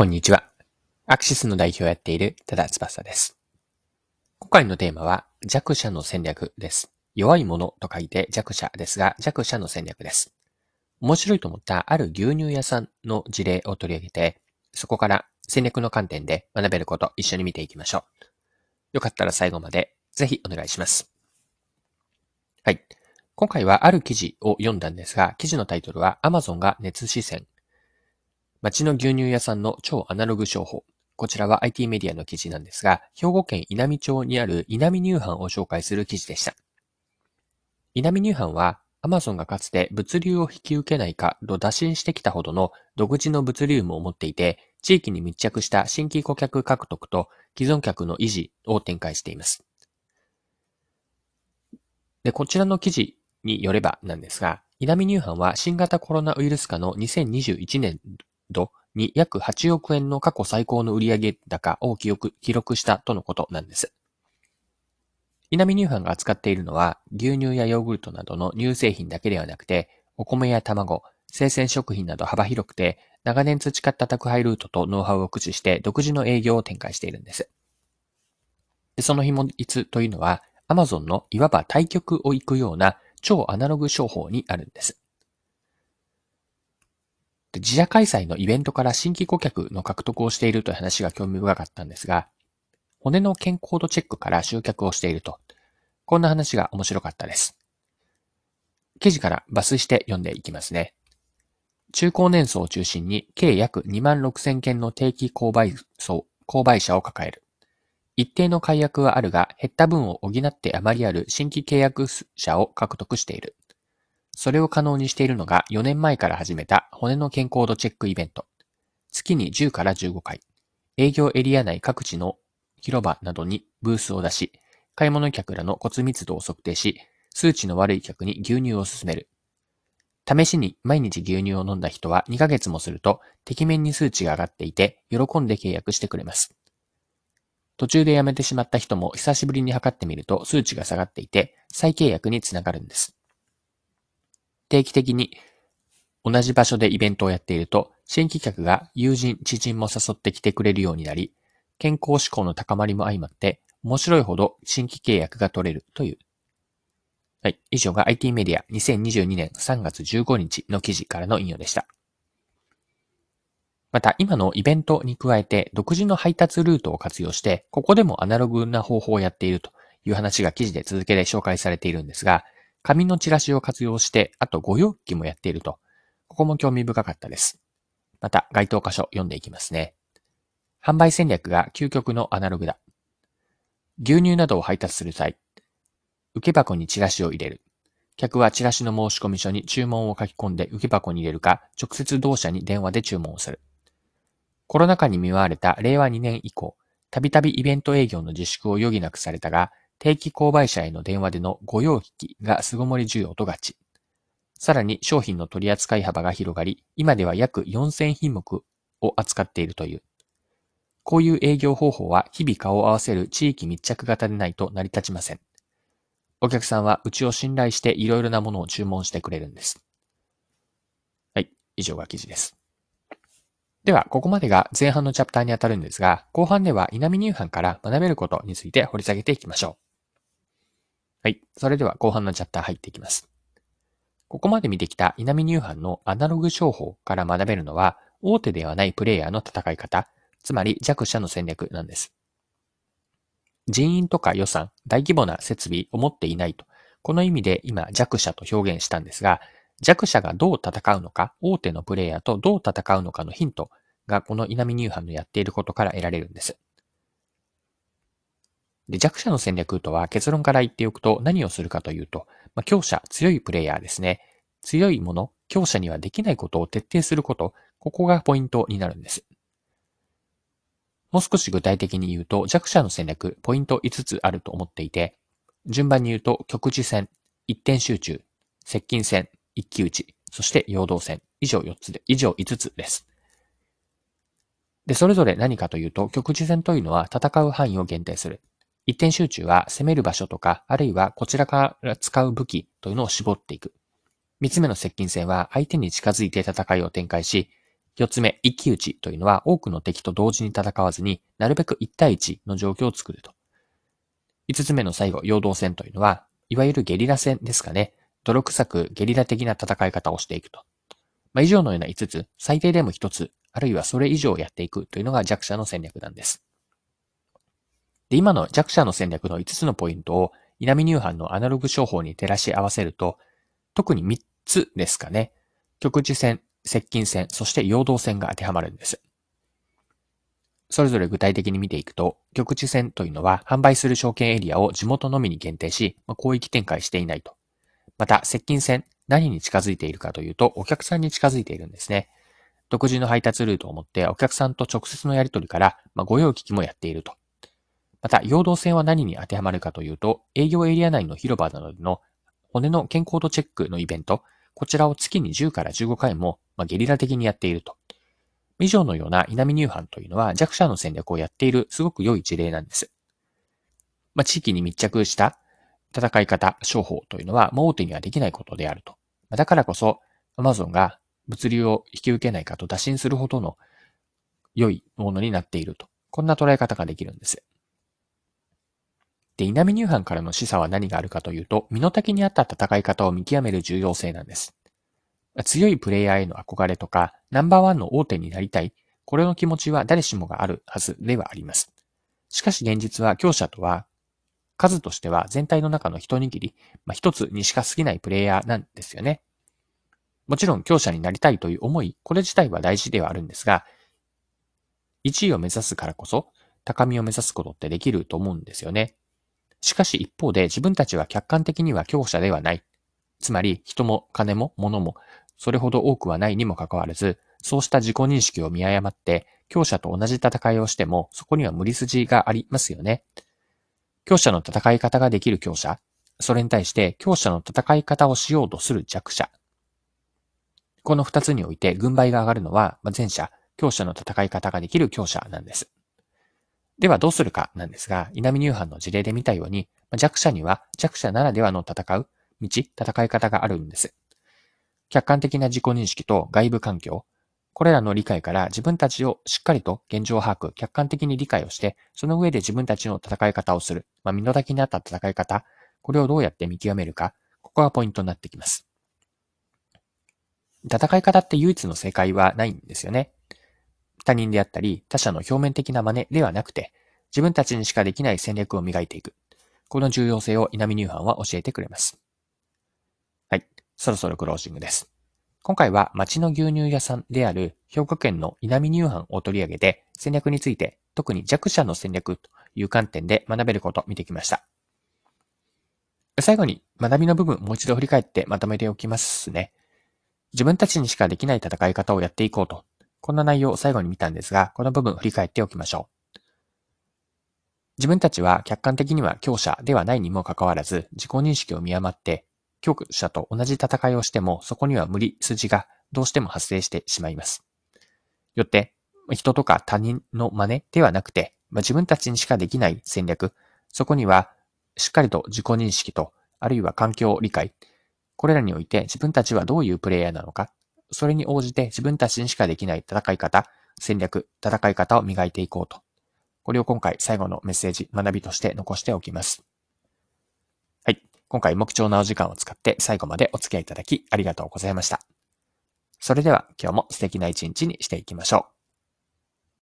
こんにちは。アクシスの代表をやっている多田翼です。今回のテーマは弱者の戦略です。弱いものと書いて弱者ですが弱者の戦略です。面白いと思ったある牛乳屋さんの事例を取り上げて、そこから戦略の観点で学べること一緒に見ていきましょう。よかったら最後までぜひお願いします。はい。今回はある記事を読んだんですが、記事のタイトルは Amazon が熱視線。町の牛乳屋さんの超アナログ商法。こちらは IT メディアの記事なんですが、兵庫県稲美町にある稲美乳販を紹介する記事でした。稲美乳販は Amazon がかつて物流を引き受けないかと打診してきたほどの独自の物流網を持っていて、地域に密着した新規顧客獲得と既存客の維持を展開しています。で、こちらの記事によればなんですが、稲美乳販は新型コロナウイルス化の2021年度に約8億円の過去最高の売上高を記録記録したとのことなんです。稲美乳販が扱っているのは、牛乳やヨーグルトなどの乳製品だけではなくて、お米や卵、生鮮食品など幅広くて、長年培った宅配ルートとノウハウを駆使して独自の営業を展開しているんです。でその秘密というのは、Amazon のいわば対局を行くような超アナログ商法にあるんです。で自社開催のイベントから新規顧客の獲得をしているという話が興味深かったんですが、骨の健康度チェックから集客をしていると。こんな話が面白かったです。記事から抜粋して読んでいきますね。中高年層を中心に計約2万6千件の定期購買層、購買者を抱える。一定の解約はあるが、減った分を補って余りある新規契約者を獲得している。それを可能にしているのが4年前から始めた骨の健康度チェックイベント。月に10から15回。営業エリア内各地の広場などにブースを出し、買い物客らの骨密度を測定し、数値の悪い客に牛乳を勧める。試しに毎日牛乳を飲んだ人は2ヶ月もすると、てきめんに数値が上がっていて、喜んで契約してくれます。途中でやめてしまった人も久しぶりに測ってみると数値が下がっていて、再契約につながるんです。定期的に同じ場所でイベントをやっていると、新規客が友人、知人も誘ってきてくれるようになり、健康志向の高まりも相まって、面白いほど新規契約が取れるという。はい。以上が IT メディア2022年3月15日の記事からの引用でした。また、今のイベントに加えて、独自の配達ルートを活用して、ここでもアナログな方法をやっているという話が記事で続けて紹介されているんですが、紙のチラシを活用して、あとご用機もやっていると。ここも興味深かったです。また、該当箇所読んでいきますね。販売戦略が究極のアナログだ。牛乳などを配達する際、受け箱にチラシを入れる。客はチラシの申込書に注文を書き込んで受け箱に入れるか、直接同社に電話で注文をする。コロナ禍に見舞われた令和2年以降、たびたびイベント営業の自粛を余儀なくされたが、定期購買者への電話でのご用聞きが巣ごもり需要と合致。さらに商品の取り扱い幅が広がり、今では約4000品目を扱っているという。こういう営業方法は日々顔を合わせる地域密着型でないと成り立ちません。お客さんはうちを信頼していろいろなものを注文してくれるんです。はい、以上が記事です。では、ここまでが前半のチャプターにあたるんですが、後半では稲見乳販から学べることについて掘り下げていきましょう。はい。それでは後半のチャプター入っていきます。ここまで見てきた稲見乳販のアナログ商法から学べるのは、大手ではないプレイヤーの戦い方、つまり弱者の戦略なんです。人員とか予算、大規模な設備を持っていないと。この意味で今弱者と表現したんですが、弱者がどう戦うのか、大手のプレイヤーとどう戦うのかのヒントがこの稲見乳販のやっていることから得られるんです。で、弱者の戦略とは結論から言っておくと何をするかというと、まあ、強者、強いプレイヤーですね。強いもの、強者にはできないことを徹底すること、ここがポイントになるんです。もう少し具体的に言うと、弱者の戦略、ポイント5つあると思っていて、順番に言うと、局地戦、一点集中、接近戦、一騎打ち、そして陽動戦、以上4つで、以上5つです。で、それぞれ何かというと、局地戦というのは戦う範囲を限定する。一点集中は攻める場所とか、あるいはこちらから使う武器というのを絞っていく。三つ目の接近戦は相手に近づいて戦いを展開し、四つ目、一騎打ちというのは多くの敵と同時に戦わずになるべく一対一の状況を作ると。五つ目の最後、陽動戦というのは、いわゆるゲリラ戦ですかね。泥臭くゲリラ的な戦い方をしていくと。まあ、以上のような5つ、最低でも1つ、あるいはそれ以上やっていくというのが弱者の戦略なんです。で、今の弱者の戦略の5つのポイントを、稲見乳飯のアナログ商法に照らし合わせると、特に3つですかね。局地戦、接近戦、そして陽動戦が当てはまるんです。それぞれ具体的に見ていくと、局地戦というのは販売する証券エリアを地元のみに限定し、ま、広域展開していないと。また、接近戦、何に近づいているかというと、お客さんに近づいているんですね。独自の配達ルートを持ってお客さんと直接のやり取りから、まあ、御用聞きもやっていると。また、陽動線は何に当てはまるかというと、営業エリア内の広場などでの骨の健康度チェックのイベント、こちらを月に10から15回も、まあ、ゲリラ的にやっていると。以上のような稲見乳飯というのは弱者の戦略をやっているすごく良い事例なんです。まあ、地域に密着した戦い方、商法というのは、大手にはできないことであると。だからこそ、Amazon が物流を引き受けないかと打診するほどの良いものになっていると。こんな捉え方ができるんです。で、稲見乳飯からの示唆は何があるかというと、身の丈に合った戦い方を見極める重要性なんです。強いプレイヤーへの憧れとか、ナンバーワンの大手になりたい、これの気持ちは誰しもがあるはずではあります。しかし現実は強者とは、数としては全体の中の一握り、まあ、一つにしか過ぎないプレイヤーなんですよね。もちろん強者になりたいという思い、これ自体は大事ではあるんですが、1位を目指すからこそ、高みを目指すことってできると思うんですよね。しかし一方で自分たちは客観的には強者ではない。つまり人も金も物もそれほど多くはないにもかかわらず、そうした自己認識を見誤って、強者と同じ戦いをしても、そこには無理筋がありますよね。強者の戦い方ができる強者、それに対して強者の戦い方をしようとする弱者。この二つにおいて軍配が上がるのは、前者、強者の戦い方ができる強者なんです。ではどうするかなんですが、稲見乳飯の事例で見たように、弱者には弱者ならではの戦う道、戦い方があるんです。客観的な自己認識と外部環境、これらの理解から自分たちをしっかりと現状把握、客観的に理解をして、その上で自分たちの戦い方をする。まあ、身の丈に合った戦い方、これをどうやって見極めるか、ここがポイントになってきます。戦い方って唯一の正解はないんですよね。他人であったり、他者の表面的な真似ではなくて、自分たちにしかできない戦略を磨いていく。この重要性を稲見乳飯は教えてくれます。はいそろそろクロージングです。今回は町の牛乳屋さんである兵庫県の稲見乳飯を取り上げて戦略について特に弱者の戦略という観点で学べることを見てきました。最後に学びの部分もう一度振り返ってまとめておきますね。自分たちにしかできない戦い方をやっていこうと。こんな内容を最後に見たんですが、この部分振り返っておきましょう。自分たちは客観的には強者ではないにもかかわらず、自己認識を見誤って強者と同じ戦いをしても、そこには無理筋がどうしても発生してしまいます。よって、人とか他人の真似ではなくて、まあ、自分たちにしかできない戦略、そこにはしっかりと自己認識と、あるいは環境理解、これらにおいて自分たちはどういうプレイヤーなのか、それに応じて自分たちにしかできない戦い方、戦略、戦い方を磨いていこうと。これを今回最後のメッセージ、学びとして残しておきます。はい今回も貴重なお時間を使って最後までお付き合いいただきありがとうございました。それでは今日も素敵な一日にしていきましょう。